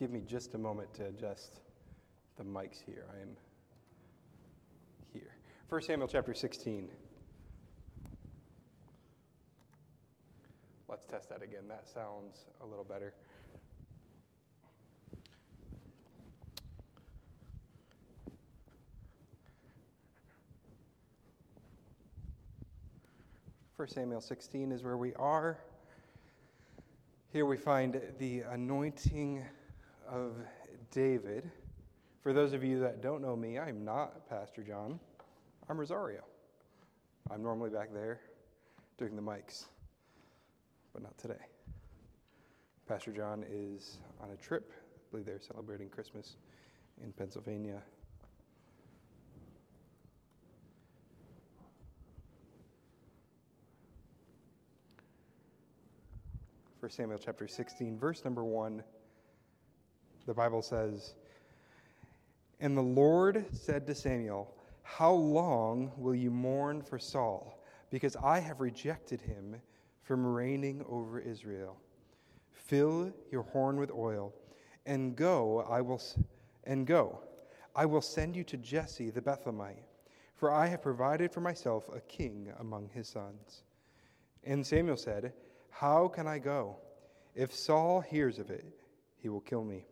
give me just a moment to adjust the mics here. I am here. 1 Samuel chapter 16. Let's test that again. That sounds a little better. First Samuel 16 is where we are. Here we find the anointing of David. For those of you that don't know me, I'm not Pastor John. I'm Rosario. I'm normally back there doing the mics, but not today. Pastor John is on a trip. I believe they're celebrating Christmas in Pennsylvania. 1 Samuel chapter 16, verse number 1, the Bible says, And the Lord said to Samuel, How long will you mourn for Saul? Because I have rejected him from reigning over Israel. Fill your horn with oil, and go, I will, and go. I will send you to Jesse the Bethlehemite, for I have provided for myself a king among his sons. And Samuel said, how can I go? If Saul hears of it, he will kill me.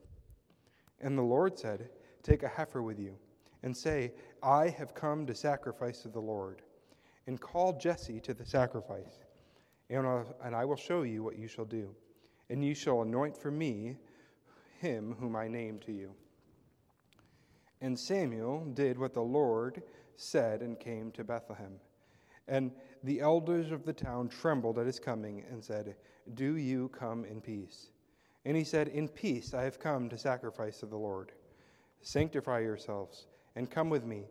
And the Lord said, Take a heifer with you, and say, I have come to sacrifice to the Lord. And call Jesse to the sacrifice, and, I will show you what you shall do. And you shall anoint for me him whom I name to you. And Samuel did what the Lord said and came to Bethlehem. And the elders of the town trembled at his coming and said, Do you come in peace? And he said, In peace I have come to sacrifice to the Lord. Sanctify yourselves and come with me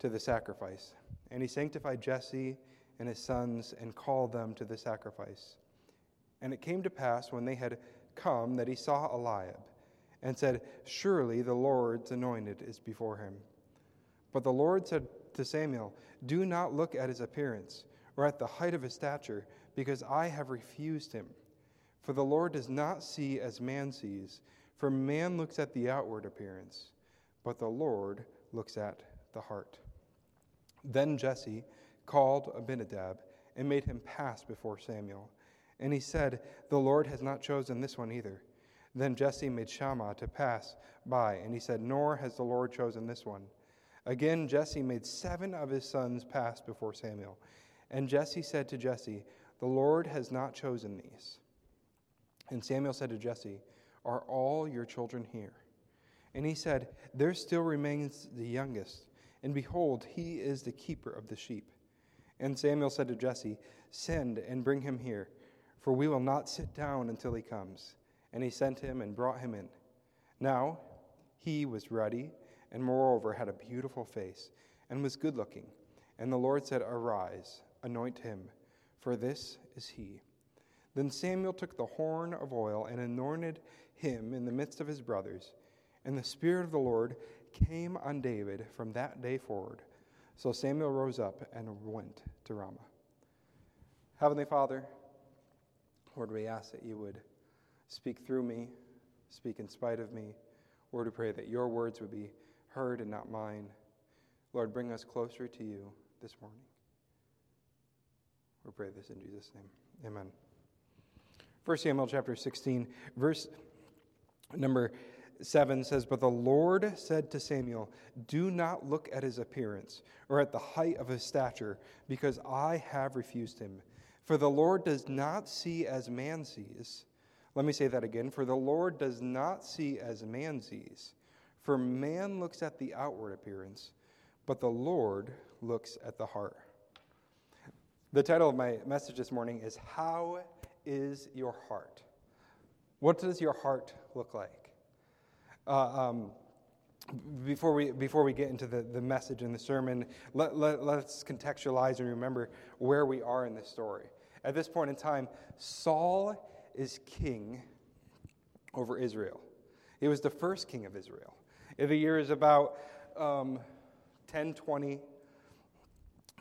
to the sacrifice. And he sanctified Jesse and his sons and called them to the sacrifice. And it came to pass when they had come that he saw Eliab and said, Surely the Lord's anointed is before him. But the Lord said to Samuel, Do not look at his appearance or at the height of his stature, because I have refused him. For the Lord does not see as man sees, for man looks at the outward appearance, but the Lord looks at the heart. Then Jesse called Abinadab and made him pass before Samuel. And he said, The Lord has not chosen this one either. Then Jesse made Shammah to pass by, and he said, Nor has the Lord chosen this one. Again, Jesse made seven of his sons pass before Samuel. And Jesse said to Jesse, The Lord has not chosen these. And Samuel said to Jesse, Are all your children here? And he said, There still remains the youngest, and behold, he is the keeper of the sheep. And Samuel said to Jesse, Send and bring him here, for we will not sit down until he comes. And he sent him and brought him in. Now he was ruddy and moreover had a beautiful face, and was good looking. And the Lord said, Arise, anoint him, for this is he. Then Samuel took the horn of oil and anointed him in the midst of his brothers. And the Spirit of the Lord came on David from that day forward. So Samuel rose up and went to Ramah. Heavenly Father, Lord, we ask that you would speak through me, speak in spite of me. Lord, we pray that your words would be heard and not mine. Lord, bring us closer to you this morning. We pray this in Jesus' name. Amen. 1 Samuel chapter 16, verse number 7 says, But the Lord said to Samuel, Do not look at his appearance or at the height of his stature, because I have refused him. For the Lord does not see as man sees. Let me say that again. For the Lord does not see as man sees. For man looks at the outward appearance, but the Lord looks at the heart. The title of my message this morning is How is Your Heart? What does your heart look like? Uh, um, before we, before we get into the, the message and the sermon, let, let, let's contextualize and remember where we are in this story. At this point in time, Saul is king over Israel. He was the first king of Israel. The year is about um, 1020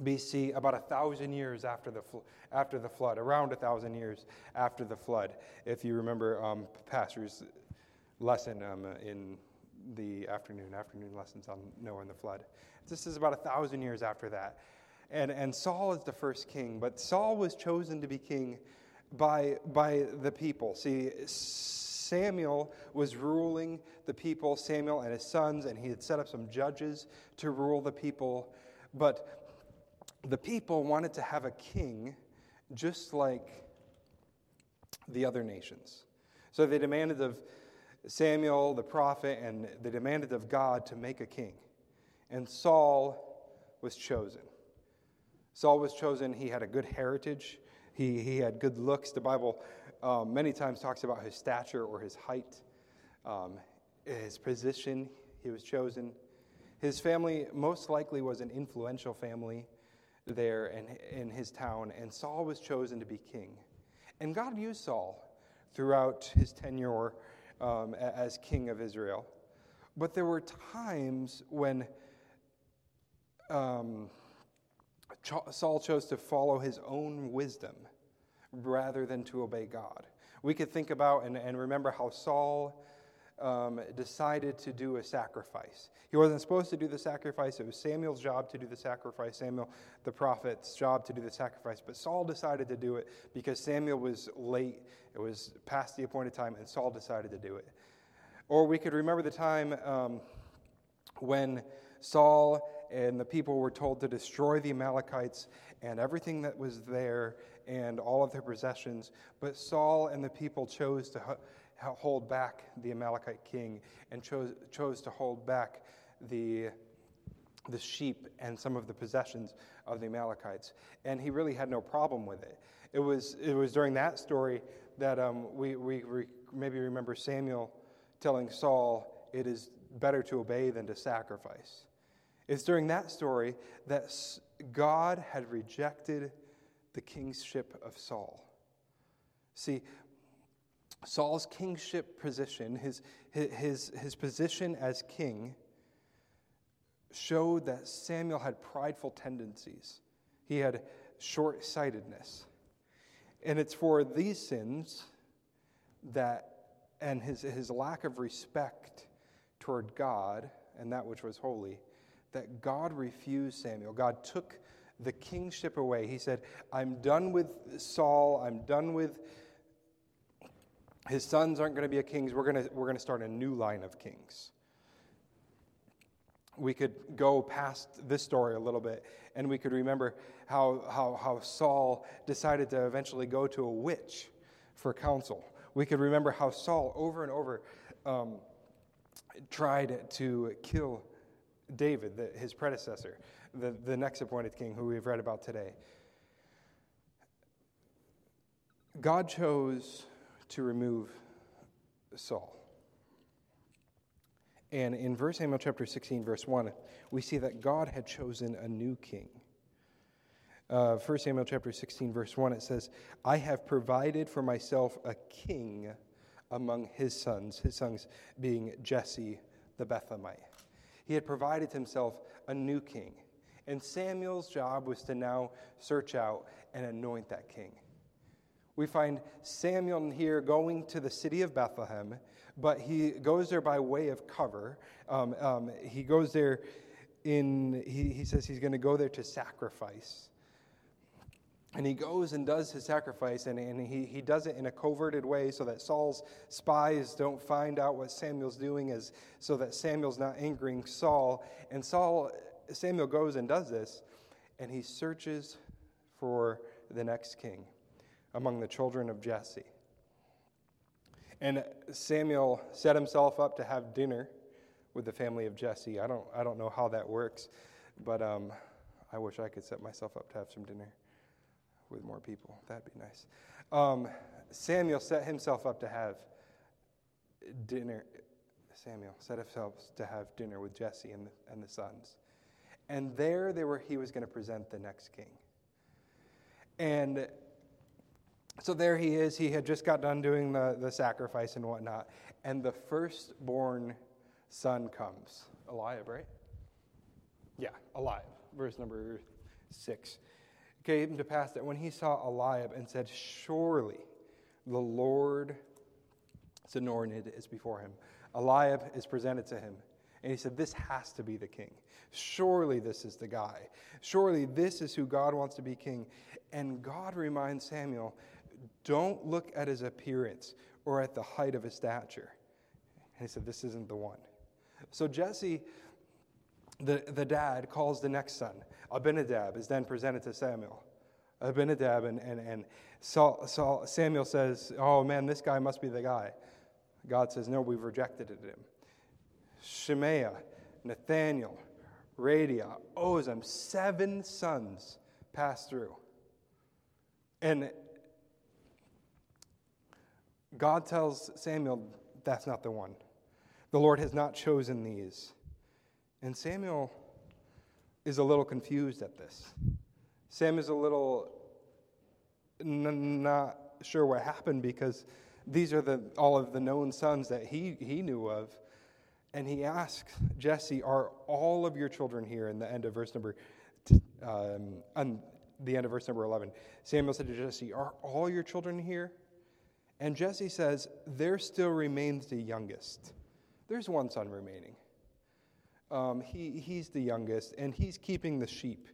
BC, about a thousand years after the, fl- after the flood, around a thousand years after the flood. If you remember um, Pastor's lesson um, in the afternoon, afternoon lessons on Noah and the flood. This is about a thousand years after that. And, and Saul is the first king, but Saul was chosen to be king by, by the people. See, Samuel was ruling the people, Samuel and his sons, and he had set up some judges to rule the people. But the people wanted to have a king just like the other nations. So they demanded of Samuel, the prophet, and they demanded of God to make a king. And Saul was chosen. Saul was chosen. He had a good heritage, he, he had good looks. The Bible um, many times talks about his stature or his height, um, his position. He was chosen. His family most likely was an influential family there in, in his town, and Saul was chosen to be king. And God used Saul throughout his tenure um, as king of Israel. But there were times when um, Saul chose to follow his own wisdom rather than to obey God. We could think about and, and remember how Saul um, decided to do a sacrifice. He wasn't supposed to do the sacrifice, it was Samuel's job to do the sacrifice, Samuel, the prophet's job to do the sacrifice. But Saul decided to do it because Samuel was late, it was past the appointed time, and Saul decided to do it. Or we could remember the time um, when Saul and the people were told to destroy the Amalekites and everything that was there and all of their possessions. But Saul and the people chose to hold back the Amalekite king and chose, chose to hold back the, the sheep and some of the possessions of the Amalekites. And he really had no problem with it. It was, it was during that story that um, we, we maybe remember Samuel telling Saul, It is better to obey than to sacrifice. It's during that story that God had rejected the kingship of Saul. See, Saul's kingship position, his, his, his position as king, showed that Samuel had prideful tendencies. He had short sightedness. And it's for these sins that, and his, his lack of respect toward God and that which was holy, that God refused Samuel. God took the kingship away. He said, I'm done with Saul. I'm done with his sons aren't going to be a kings. We're going to, we're going to start a new line of kings. We could go past this story a little bit and we could remember how, how, how Saul decided to eventually go to a witch for counsel. We could remember how Saul, over and over, um, tried to kill David, the, his predecessor, the, the next appointed king who we've read about today. God chose to remove Saul. And in 1 Samuel chapter 16, verse 1, we see that God had chosen a new king. Uh, 1 Samuel chapter 16, verse 1, it says, I have provided for myself a king among his sons, his sons being Jesse the Bethlehemite. He had provided himself a new king. And Samuel's job was to now search out and anoint that king. We find Samuel here going to the city of Bethlehem, but he goes there by way of cover. Um, um, he goes there in, he, he says he's going to go there to sacrifice. And he goes and does his sacrifice, and, and he, he does it in a coverted way so that Saul's spies don't find out what Samuel's doing, as, so that Samuel's not angering Saul. And Saul, Samuel goes and does this, and he searches for the next king among the children of Jesse. And Samuel set himself up to have dinner with the family of Jesse. I don't, I don't know how that works, but um, I wish I could set myself up to have some dinner with more people. That'd be nice. Um, Samuel set himself up to have dinner. Samuel set himself to have dinner with Jesse and the, and the sons. And there they were, he was going to present the next king. And so there he is. He had just got done doing the, the sacrifice and whatnot. And the firstborn son comes. Eliab, right? Yeah, Eliab. Verse number six. It Came to pass that when he saw Eliab and said, Surely the Lord anointed is before him. Eliab is presented to him. And he said, This has to be the king. Surely this is the guy. Surely this is who God wants to be king. And God reminds Samuel, Don't look at his appearance or at the height of his stature. And he said, This isn't the one. So Jesse, the, the dad, calls the next son. Abinadab is then presented to Samuel. Abinadab and, and, and Saul, Saul, Samuel says, Oh man, this guy must be the guy. God says, No, we've rejected him. Shemaiah, Nathaniel, Radia, Ozem, seven sons passed through. And God tells Samuel, That's not the one. The Lord has not chosen these. And Samuel is a little confused at this. Sam is a little n- not sure what happened because these are the, all of the known sons that he, he knew of. And he asks Jesse, Are all of your children here? In the end of verse number, um, on the end of verse number 11. Samuel said to Jesse, Are all your children here? And Jesse says, There still remains the youngest. There's one son remaining. Um, he, he's the youngest, and he's keeping the sheep.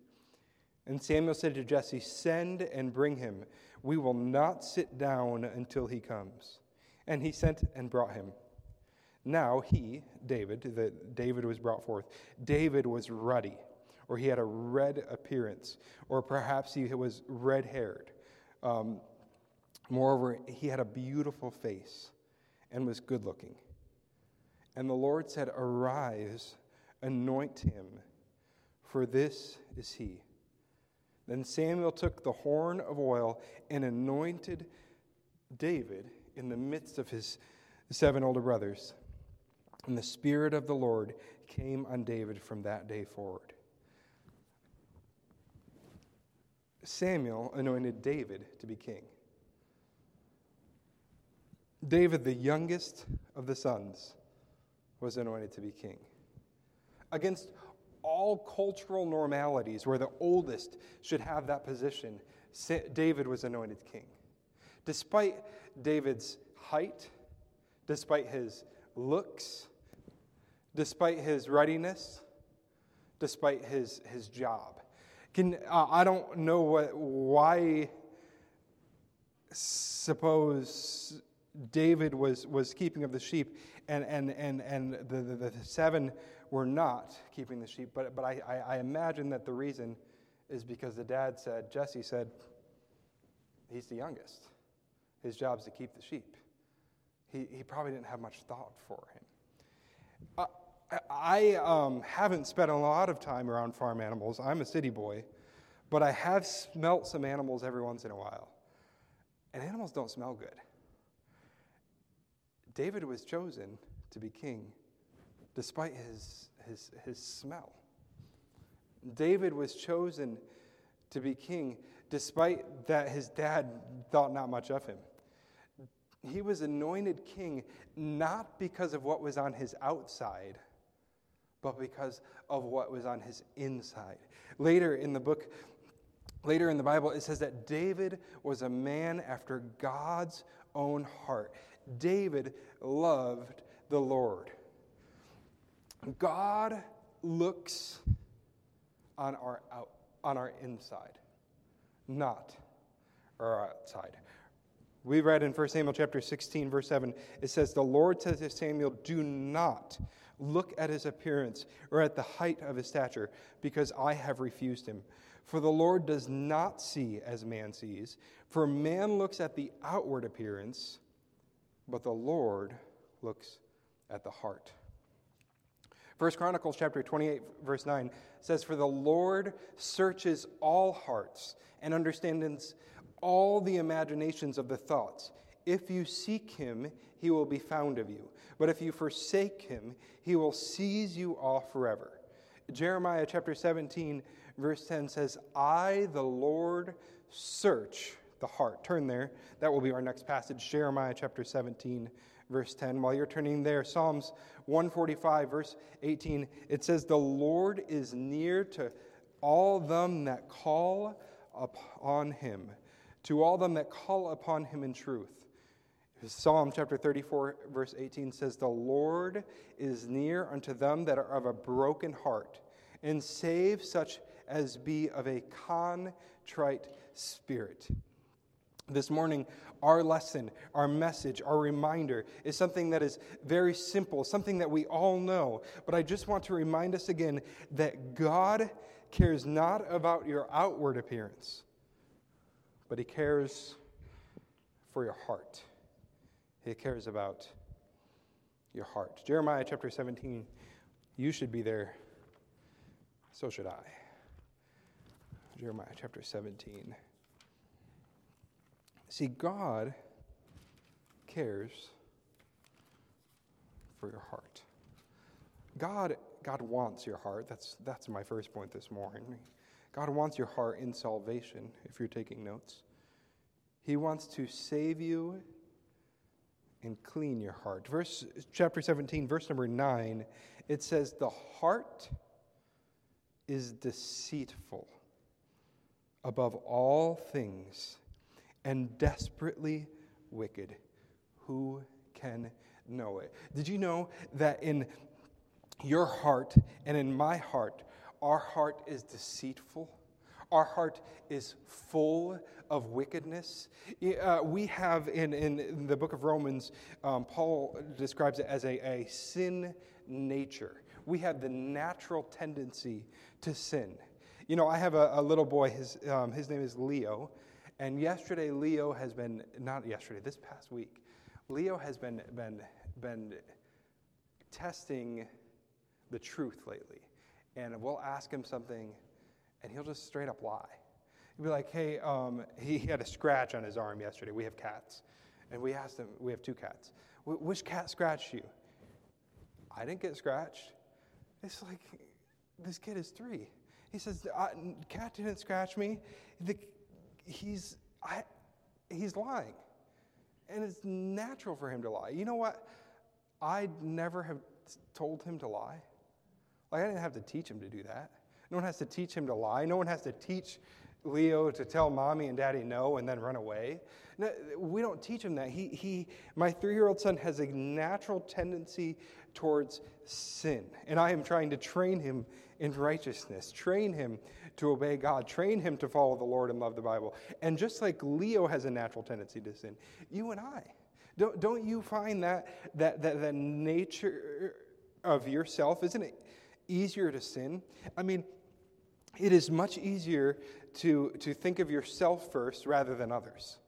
And Samuel said to Jesse, Send and bring him. We will not sit down until he comes. And he sent and brought him. Now he, David, the, David was brought forth. David was ruddy, or he had a red appearance, or perhaps he was red haired. Um, moreover, he had a beautiful face and was good looking. And the Lord said, Arise, anoint him, for this is he. Then Samuel took the horn of oil and anointed David in the midst of his seven older brothers. And the Spirit of the Lord came on David from that day forward. Samuel anointed David to be king. David, the youngest of the sons, was anointed to be king. Against all cultural normalities where the oldest should have that position, David was anointed king. Despite David's height, despite his looks, despite his readiness, despite his, his job. Can, uh, I don't know what, why, suppose David was, was keeping of the sheep and, and, and, and the, the, the seven were not keeping the sheep, but, but I, I, I imagine that the reason is because the dad said, Jesse said, he's the youngest. His job is to keep the sheep. He, he probably didn't have much thought for him. Uh, I um, haven't spent a lot of time around farm animals. I'm a city boy, but I have smelt some animals every once in a while. And animals don't smell good. David was chosen to be king despite his, his, his smell. David was chosen to be king despite that his dad thought not much of him. He was anointed king not because of what was on his outside, but because of what was on his inside. Later in the book, later in the Bible, it says that David was a man after God's own heart. David loved the Lord. God looks on our out, on our inside, not our outside. We read in 1 Samuel chapter 16, verse 7, it says, The Lord says to Samuel, Do not look at his appearance or at the height of his stature, because I have refused him. For the Lord does not see as man sees. For man looks at the outward appearance, but the Lord looks at the heart. First Chronicles chapter 28 verse 9 says for the Lord searches all hearts and understands all the imaginations of the thoughts. If you seek him, he will be found of you. But if you forsake him, he will seize you off forever. Jeremiah chapter 17 verse 10 says, "I the Lord search the heart." Turn there. That will be our next passage, Jeremiah chapter 17 verse 10. While you're turning there, Psalms 145, verse 18, it says, The Lord is near to all them that call upon him, to all them that call upon him in truth. Psalm chapter 34, verse 18 says, The Lord is near unto them that are of a broken heart, and save such as be of a contrite spirit. This morning, our lesson, our message, our reminder is something that is very simple, something that we all know. But I just want to remind us again that God cares not about your outward appearance, but He cares for your heart. He cares about your heart. Jeremiah chapter 17, you should be there. So should I. Jeremiah chapter 17. See, God cares for your heart. God, God wants your heart. That's, that's my first point this morning. God wants your heart in salvation, if you're taking notes. He wants to save you and clean your heart. Verse chapter 17, verse number 9, it says, The heart is deceitful above all things and desperately wicked. Who can know it? Did you know that in your heart and in my heart, our heart is deceitful? Our heart is full of wickedness. Uh, we have in, in, the book of Romans, um, Paul describes it as a, a sin nature. We have the natural tendency to sin. You know, I have a, a little boy, his, um, his name is Leo. And yesterday, Leo has been, not yesterday, this past week, Leo has been, been, been testing the truth lately. And we'll ask him something, and he'll just straight up lie. He'll be like, hey, um, he had a scratch on his arm yesterday. We have cats. And we asked him, we have two cats. Which cat scratched you? I didn't get scratched. It's like, this kid is three. He says, cat didn't scratch me. The, he's, I, he's lying. And it's natural for him to lie. You know what? I'd never have told him to lie. Like, I didn't have to teach him to do that. No one has to teach him to lie. No one has to teach Leo to tell mommy and daddy no and then run away. No, we don't teach him that. He, he, my three year old son has a natural tendency towards sin. And I am trying to train him in righteousness, train him to obey God, train him to follow the Lord and love the Bible. And just like Leo has a natural tendency to sin, you and I, don't, don't you find that, that, that the nature of yourself, isn't it easier to sin? I mean, it is much easier to, to think of yourself first rather than others.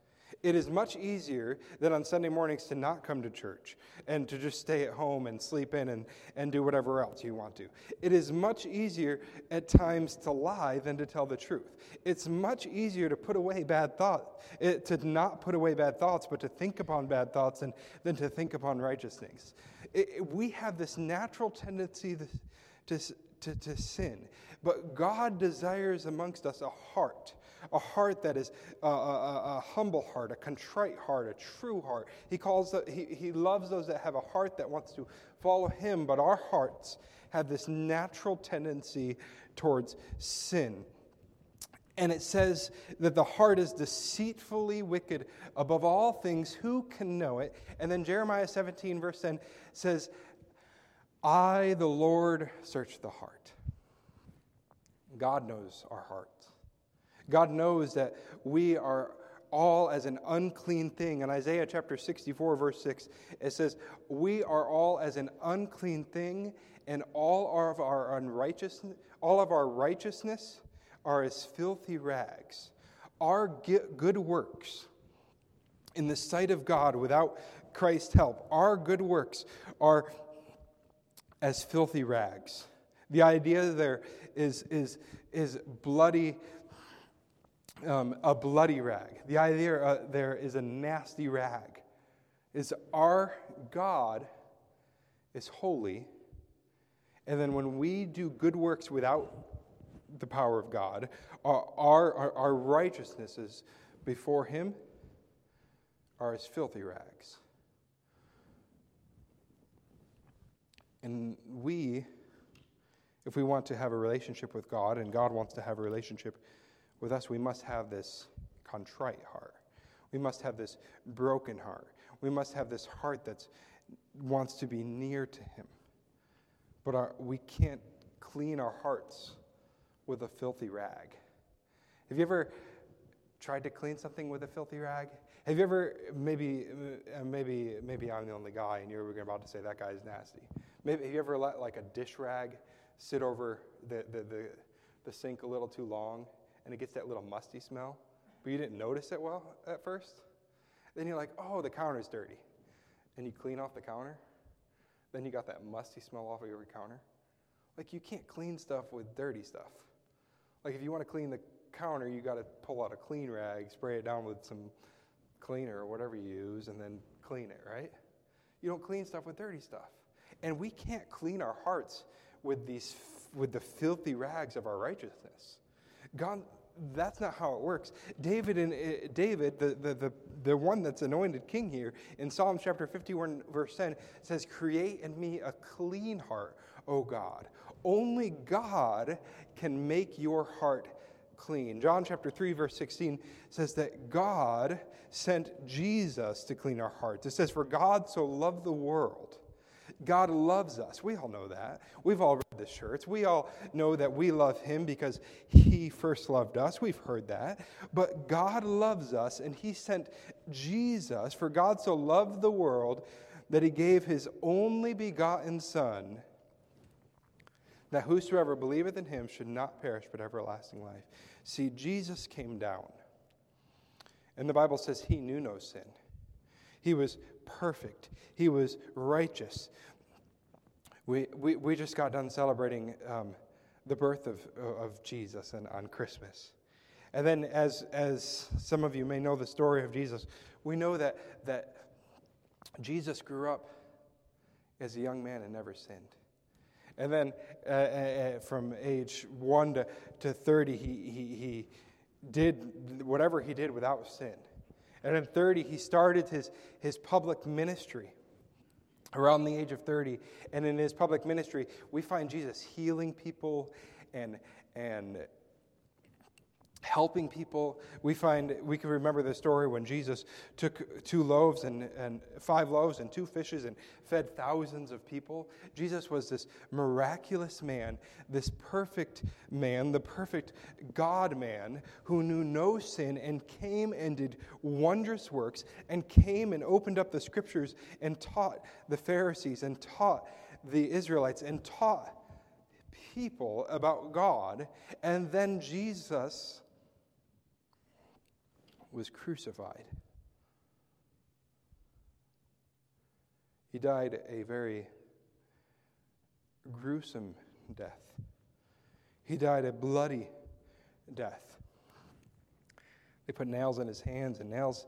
It is much easier than on Sunday mornings to not come to church and to just stay at home and sleep in and, and do whatever else you want to. It is much easier at times to lie than to tell the truth. It's much easier to put away bad thoughts, eh, to not put away bad thoughts, but to think upon bad thoughts and, than to think upon righteousness. It, it, we have this natural tendency to, to, to, to sin, but God desires amongst us a heart a heart that is a, a, a, humble heart, a contrite heart, a true heart. He calls the, he, he loves those that have a heart that wants to follow him, but our hearts have this natural tendency towards sin. And it says that the heart is deceitfully wicked above all things. Who can know it? And then Jeremiah 17, verse 10 says, I, the Lord, search the heart. God knows our hearts. God knows that we are all as an unclean thing. In Isaiah chapter 64, verse 6, it says, We are all as an unclean thing, and all of our unrighteousness, all of our righteousness are as filthy rags. Our good works in the sight of God without Christ's help, our good works are as filthy rags. The idea there is, is, is bloody um, a bloody rag. The idea uh, there is a nasty rag. Is our God is holy, and then when we do good works without the power of God, our, our, our righteousnesses before Him are as filthy rags. And we, if we want to have a relationship with God, and God wants to have a relationship with us, we must have this contrite heart. We must have this broken heart. We must have this heart that wants to be near to Him. But our, we can't clean our hearts with a filthy rag. Have you ever tried to clean something with a filthy rag? Have you ever, maybe, uh, maybe, maybe I'm the only guy and you're about to say that guy's nasty. Maybe, have you ever let like a dish rag sit over the, the, the, the sink a little too long and it gets that little musty smell, but you didn't notice it well at first? Then you're like, oh, the counter's dirty. And you clean off the counter. Then you got that musty smell off of your counter. Like, you can't clean stuff with dirty stuff. Like, if you want to clean the counter, you got to pull out a clean rag, spray it down with some cleaner or whatever you use, and then clean it, right? You don't clean stuff with dirty stuff. And we can't clean our hearts with, these, with the filthy rags of our righteousness. God, that's not how it works. David and uh, David, the, the, the, the one that's anointed king here, in Psalm chapter 51, verse 10, says, Create in me a clean heart, O God. Only God can make your heart clean. John chapter 3, verse 16 says that God sent Jesus to clean our hearts. It says, For God so loved the world God loves us. We all know that. We've all read the shirts. We all know that we love Him because He first loved us. We've heard that. But God loves us, and He sent Jesus, for God so loved the world that He gave His only begotten Son, that whosoever believeth in Him should not perish but everlasting life. See, Jesus came down, and the Bible says He knew no sin. He was perfect. He was righteous. We, we, we just got done celebrating um, the birth of, of Jesus and, on Christmas. And then, as, as some of you may know the story of Jesus, we know that, that Jesus grew up as a young man and never sinned. And then, uh, uh, uh from age 1 to, to 30, he, he, he did whatever he did without sin. And at 30, he started his, his public ministry around the age of 30. And in his public ministry, we find Jesus healing people and, and helping people. We find, we can remember the story when Jesus took two loaves and, and five loaves and two fishes and fed thousands of people. Jesus was this miraculous man, this perfect man, the perfect God man who knew no sin and came and did wondrous works and came and opened up the scriptures and taught the Pharisees and taught the Israelites and taught people about God. And then Jesus was crucified. He died a very gruesome death. He died a bloody death. They put nails in his hands and nails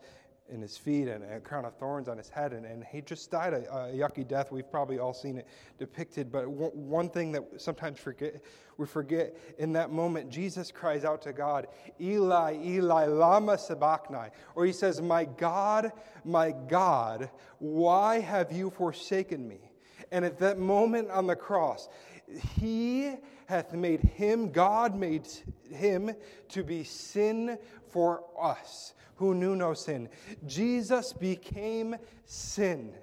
in his feet and a crown of thorns on his head, and, and he just died a, a yucky death. We've probably all seen it depicted, but one thing that sometimes forget, we forget in that moment, Jesus cries out to God, Eli, Eli, Lama Sabachthani, or he says, My God, my God, why have you forsaken me? And at that moment on the cross, he hath made him, God made him to be sin for us who knew no sin. Jesus became sin,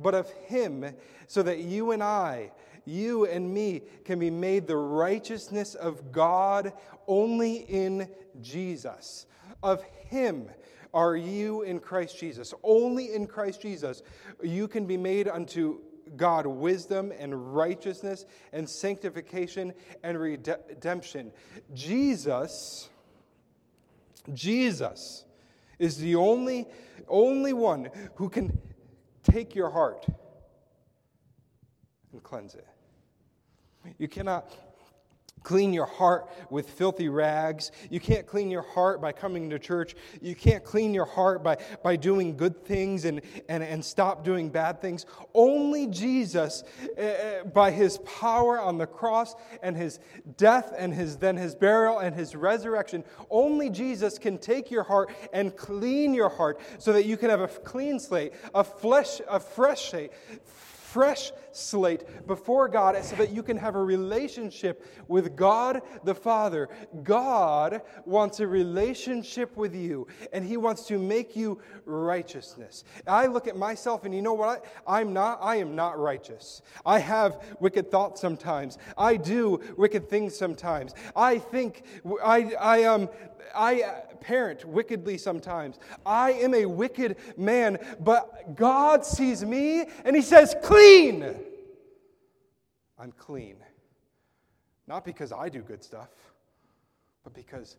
but of him, so that you and I, you and me, can be made the righteousness of God only in Jesus. Of him are you in Christ Jesus. Only in Christ Jesus you can be made unto God wisdom and righteousness and sanctification and redemption. Jesus, Jesus is the only, only one who can take your heart and cleanse it. You cannot clean your heart with filthy rags. You can't clean your heart by coming to church. You can't clean your heart by, by doing good things and, and, and stop doing bad things. Only Jesus, uh, by his power on the cross and his death and his, then his burial and his resurrection, only Jesus can take your heart and clean your heart so that you can have a clean slate, a, flesh, a fresh slate, fresh slate before God so that you can have a relationship with God the Father. God wants a relationship with you, and He wants to make you righteousness. I look at myself, and you know what? I'm not. I am not righteous. I have wicked thoughts sometimes. I do wicked things sometimes. I think I, I um, I parent wickedly sometimes. I am a wicked man, but God sees me and He says, clean. I'm clean. Not because I do good stuff, but because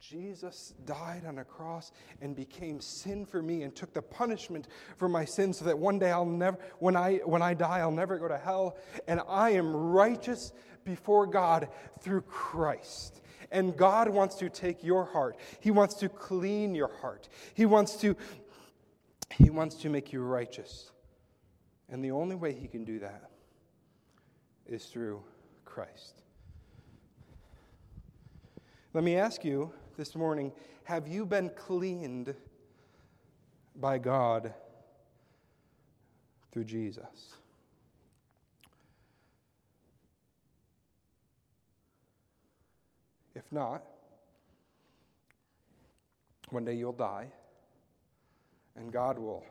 Jesus died on a cross and became sin for me and took the punishment for my sins so that one day I'll never when I when I die I'll never go to hell and I am righteous before God through Christ. And God wants to take your heart. He wants to clean your heart. He wants to he wants to make you righteous. And the only way he can do that is through Christ. Let me ask you this morning have you been cleaned by God through Jesus? If not, one day you'll die, and God will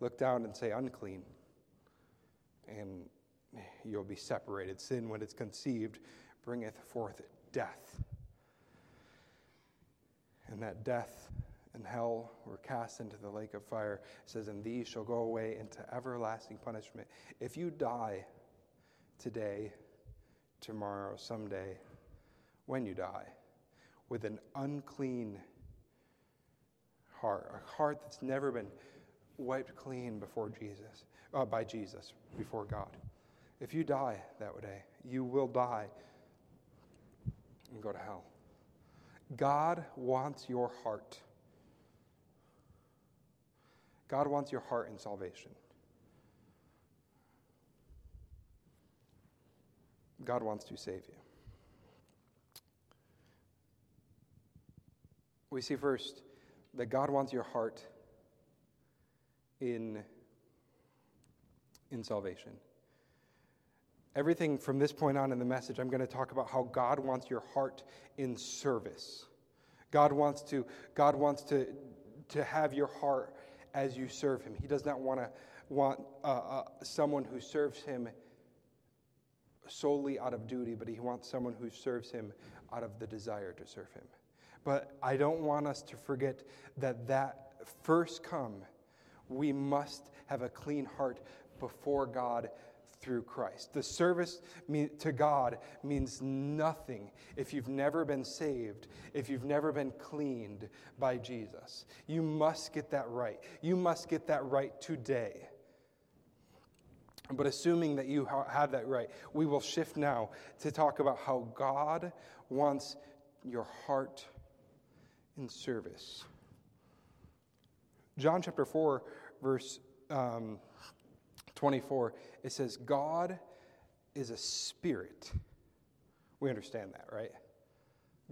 look down and say, unclean, and you'll be separated. Sin, when it's conceived, bringeth forth death. And that death and hell were cast into the lake of fire. It says, And these shall go away into everlasting punishment. If you die today, tomorrow, someday, when you die with an unclean heart, a heart that's never been wiped clean before Jesus, uh, by Jesus, before God. If you die that day, you will die and go to hell. God wants your heart. God wants your heart in salvation. God wants to save you. we see first that God wants your heart in, in salvation. Everything from this point on in the message, I'm going to talk about how God wants your heart in service. God wants to, God wants to, to have your heart as you serve Him. He does not want to want uh, uh, someone who serves Him solely out of duty, but He wants someone who serves Him out of the desire to serve Him. But I don't want us to forget that that first come, we must have a clean heart before God through Christ. The service to God means nothing if you've never been saved, if you've never been cleaned by Jesus. You must get that right. You must get that right today. But assuming that you have that right, we will shift now to talk about how God wants your heart in service. John chapter 4, verse um, 24, it says, God is a spirit. We understand that, right?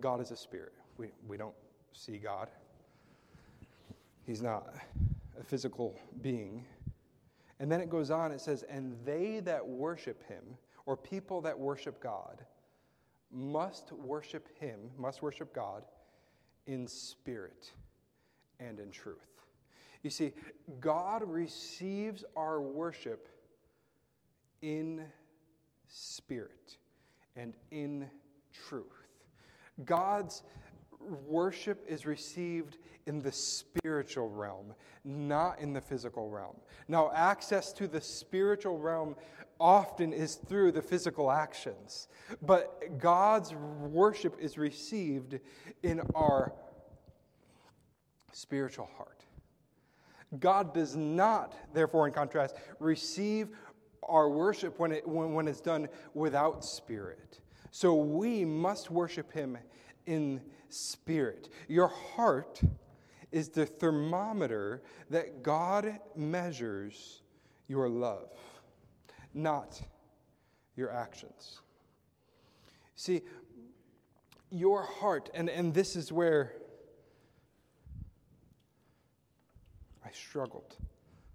God is a spirit. We, we don't see God, He's not a physical being. And then it goes on, it says, And they that worship Him, or people that worship God, must worship Him, must worship God in spirit and in truth. You see, God receives our worship in spirit and in truth. God's worship is received in the spiritual realm, not in the physical realm. Now, access to the spiritual realm often is through the physical actions, but God's worship is received in our spiritual heart. God does not, therefore, in contrast, receive our worship when, it, when, when it's done without spirit. So we must worship Him in spirit. Your heart is the thermometer that God measures your love, not your actions. See, your heart, and, and this is where I struggled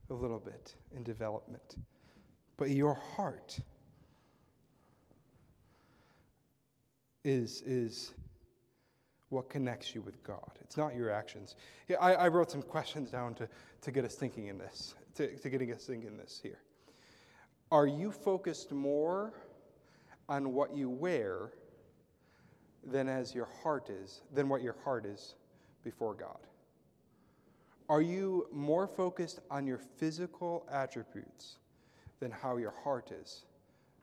a little bit in development. but your heart is, is what connects you with God. It's not your actions. Yeah, I, I wrote some questions down to, to get us thinking in this, to, to getting us thinking in this here. Are you focused more on what you wear than as your heart is, than what your heart is before God? Are you more focused on your physical attributes than how your heart is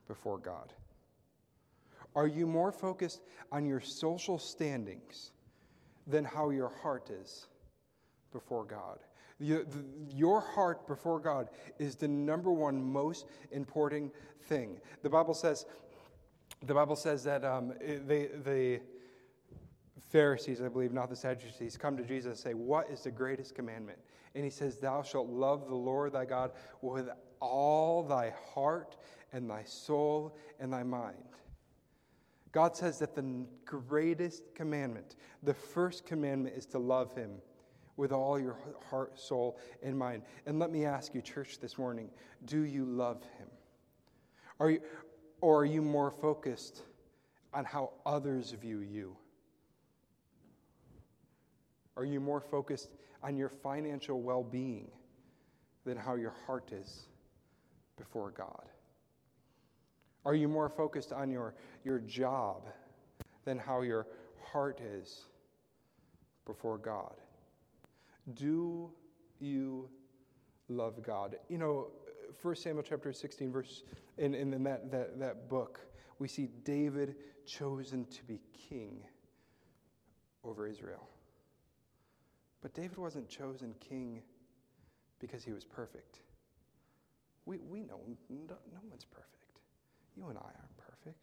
before God? Are you more focused on your social standings than how your heart is before God? Your heart before God is the number one most important thing. The Bible says, the Bible says that um, they, the Pharisees, I believe, not the Sadducees, come to Jesus and say, What is the greatest commandment? And he says, Thou shalt love the Lord thy God with all thy heart and thy soul and thy mind. God says that the greatest commandment, the first commandment, is to love him with all your heart, soul, and mind. And let me ask you, church, this morning do you love him? Are you, or are you more focused on how others view you? Are you more focused on your financial well being than how your heart is before God? Are you more focused on your, your job than how your heart is before God? Do you love God? You know, 1 Samuel chapter 16, verse, in, in that, that, that book, we see David chosen to be king over Israel. But David wasn't chosen king because he was perfect. We, we know no, no one's perfect. You and I aren't perfect.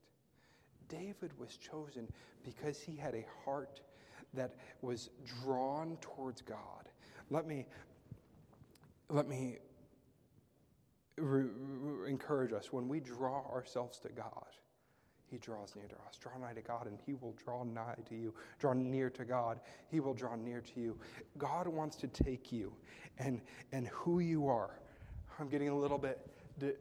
David was chosen because he had a heart that was drawn towards God. Let me, let me re- re- encourage us when we draw ourselves to God, He draws near to us. Draw nigh to God, and He will draw nigh to you. Draw near to God, He will draw near to you. God wants to take you and, and who you are. I'm getting a little bit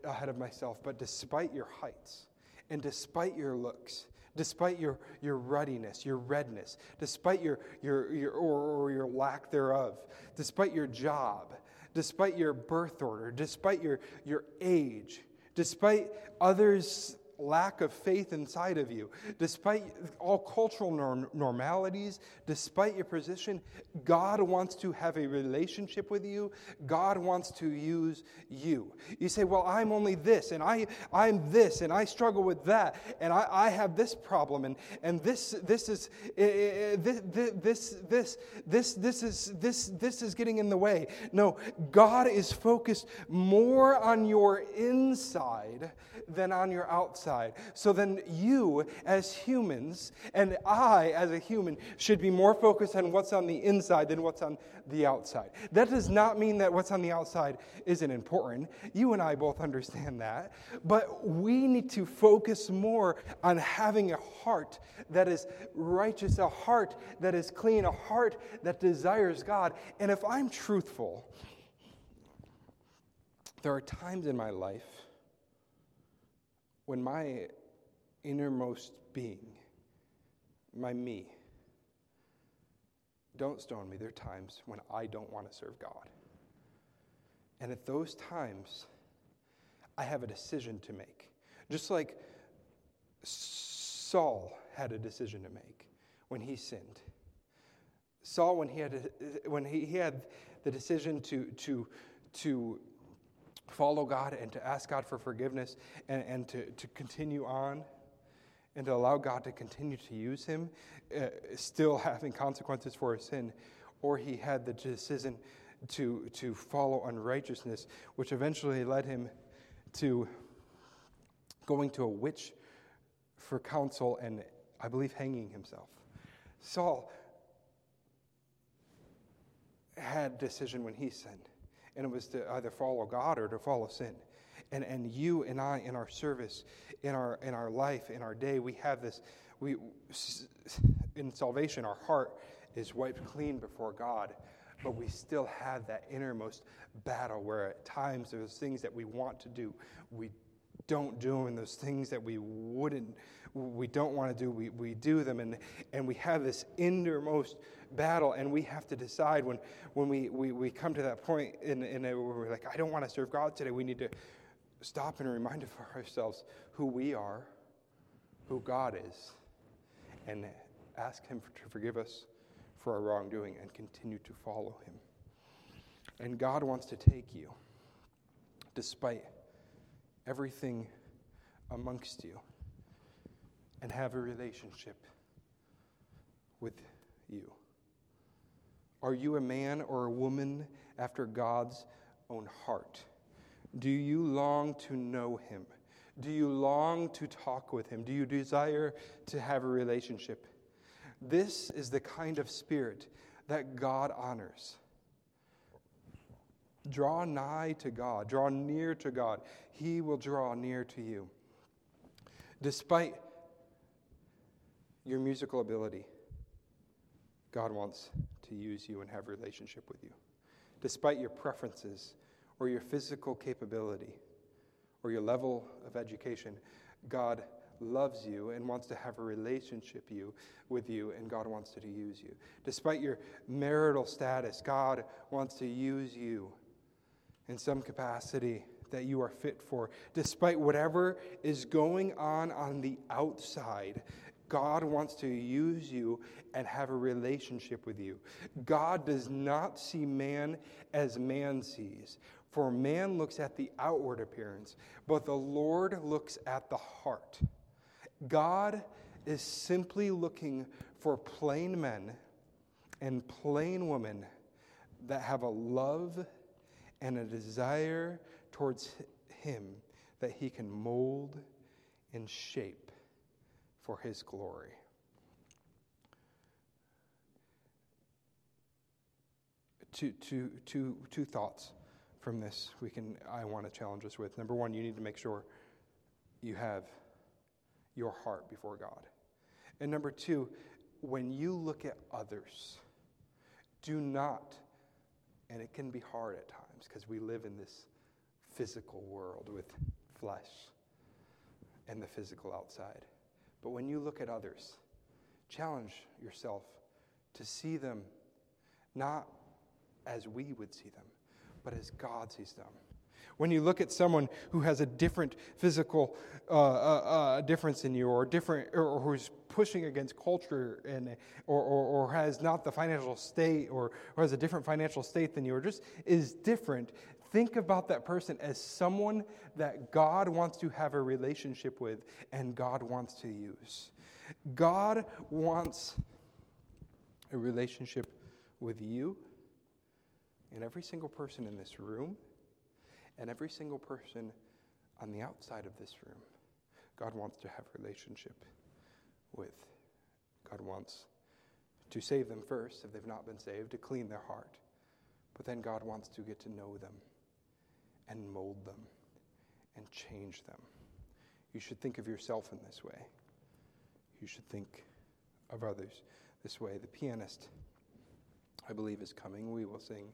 ahead of myself, but despite your heights and despite your looks, despite your, your ruddiness, your redness, despite your, your, your or, or your lack thereof, despite your job, despite your birth order, despite your, your age, despite others' lack of faith inside of you, despite all cultural norm- normalities, despite your position, God wants to have a relationship with you. God wants to use you. You say, Well, I'm only this, and I, I'm this, and I struggle with that, and I, I have this problem, and, and this, this is this, this, this, this, this is this, this is getting in the way. No, God is focused more on your inside than on your outside. So then you, as humans, and I, as a human, should be more focused on what's on the inside than what's on the outside. That does not mean that what's on the outside isn't important. You and I both understand that. But we need to focus more on having a heart that is righteous, a heart that is clean, a heart that desires God. And if I'm truthful, there are times in my life when my innermost being, my me, don't stone me. There are times when I don't want to serve God. And at those times, I have a decision to make. Just like Saul had a decision to make when he sinned. Saul, when he had, a, when he, he had the decision to, to, to follow God and to ask God for forgiveness and, and to, to continue on and to allow God to continue to use him, uh, still having consequences for his sin, or he had the decision to, to follow unrighteousness, which eventually led him to going to a witch for counsel and, I believe, hanging himself. Saul had decision when he sinned and it was to either follow God or to follow sin. And, and you and I, in our service, in our, in our life, in our day, we have this, we, in salvation, our heart is wiped clean before God, but we still have that innermost battle where at times there's things that we want to do, we don't do and those things that we wouldn't, we don't want to do, we, we do them, and, and we have this innermost battle, and we have to decide when, when we, we, we come to that point in, in a, where we're like, I don't want to serve God today, we need to stop and remind ourselves who we are, who God is, and ask Him to forgive us for our wrongdoing and continue to follow Him. And God wants to take you despite everything amongst you and have a relationship with you. Are you a man or a woman after God's own heart? Do you long to know Him? Do you long to talk with Him? Do you desire to have a relationship? This is the kind of spirit that God honors. Draw nigh to God, draw near to God. He will draw near to you. Despite your musical ability, God wants to use you and have a relationship with you. Despite your preferences or your physical capability or your level of education, God loves you and wants to have a relationship you, with you, and God wants to use you. Despite your marital status, God wants to use you in some capacity that you are fit for. Despite whatever is going on on the outside, God wants to use you and have a relationship with you. God does not see man as man sees, for man looks at the outward appearance, but the Lord looks at the heart. God is simply looking for plain men and plain women that have a love and a desire towards Him that He can mold and shape for His glory. Two, two, two, two thoughts from this we can I want to challenge us with. Number one, you need to make sure you have your heart before God. And number two, when you look at others, do not, and it can be hard at times because we live in this physical world with flesh and the physical outside. But when you look at others, challenge yourself to see them not as we would see them, but as God sees them. When you look at someone who has a different physical uh, uh, uh, difference in you, or different, or, who's pushing against culture, and or, or, or has not the financial state, or, or has a different financial state than you, or just is different, think about that person as someone that God wants to have a relationship with and God wants to use. God wants a relationship with you and every single person in this room and every single person on the outside of this room. God wants to have a relationship with. God wants to save them first if they've not been saved, to clean their heart. But then God wants to get to know them and mold them and change them. You should think of yourself in this way. You should think of others this way. The pianist, I believe, is coming. We will sing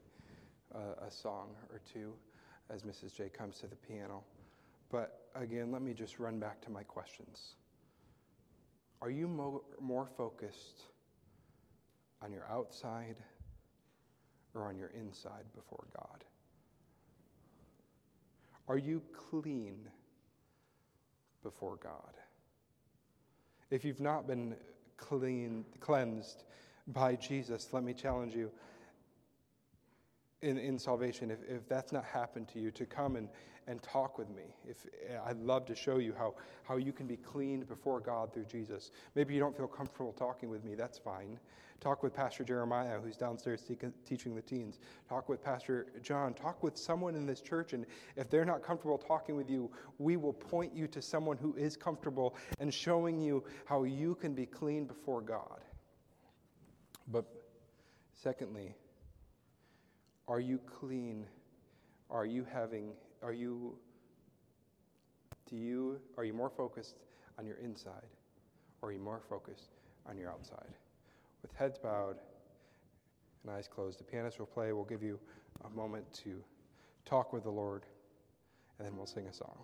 uh, a song or two as Mrs. J comes to the piano. But again, let me just run back to my questions. Are you mo- more focused on your outside or on your inside before God? Are you clean before God? If you've not been clean, cleansed by Jesus, let me challenge you in, in salvation, if, if that's not happened to you, to come and, and talk with me. If eh, I'd love to show you how, how you can be cleaned before God through Jesus. Maybe you don't feel comfortable talking with me, that's fine. Talk with Pastor Jeremiah, who's downstairs te- teaching the teens. Talk with Pastor John. Talk with someone in this church, and if they're not comfortable talking with you, we will point you to someone who is comfortable and showing you how you can be clean before God. But secondly, are you clean? Are you having, are you, do you, are you more focused on your inside? Or are you more focused on your outside? With heads bowed and eyes closed, the pianist will play. We'll give you a moment to talk with the Lord, and then we'll sing a song.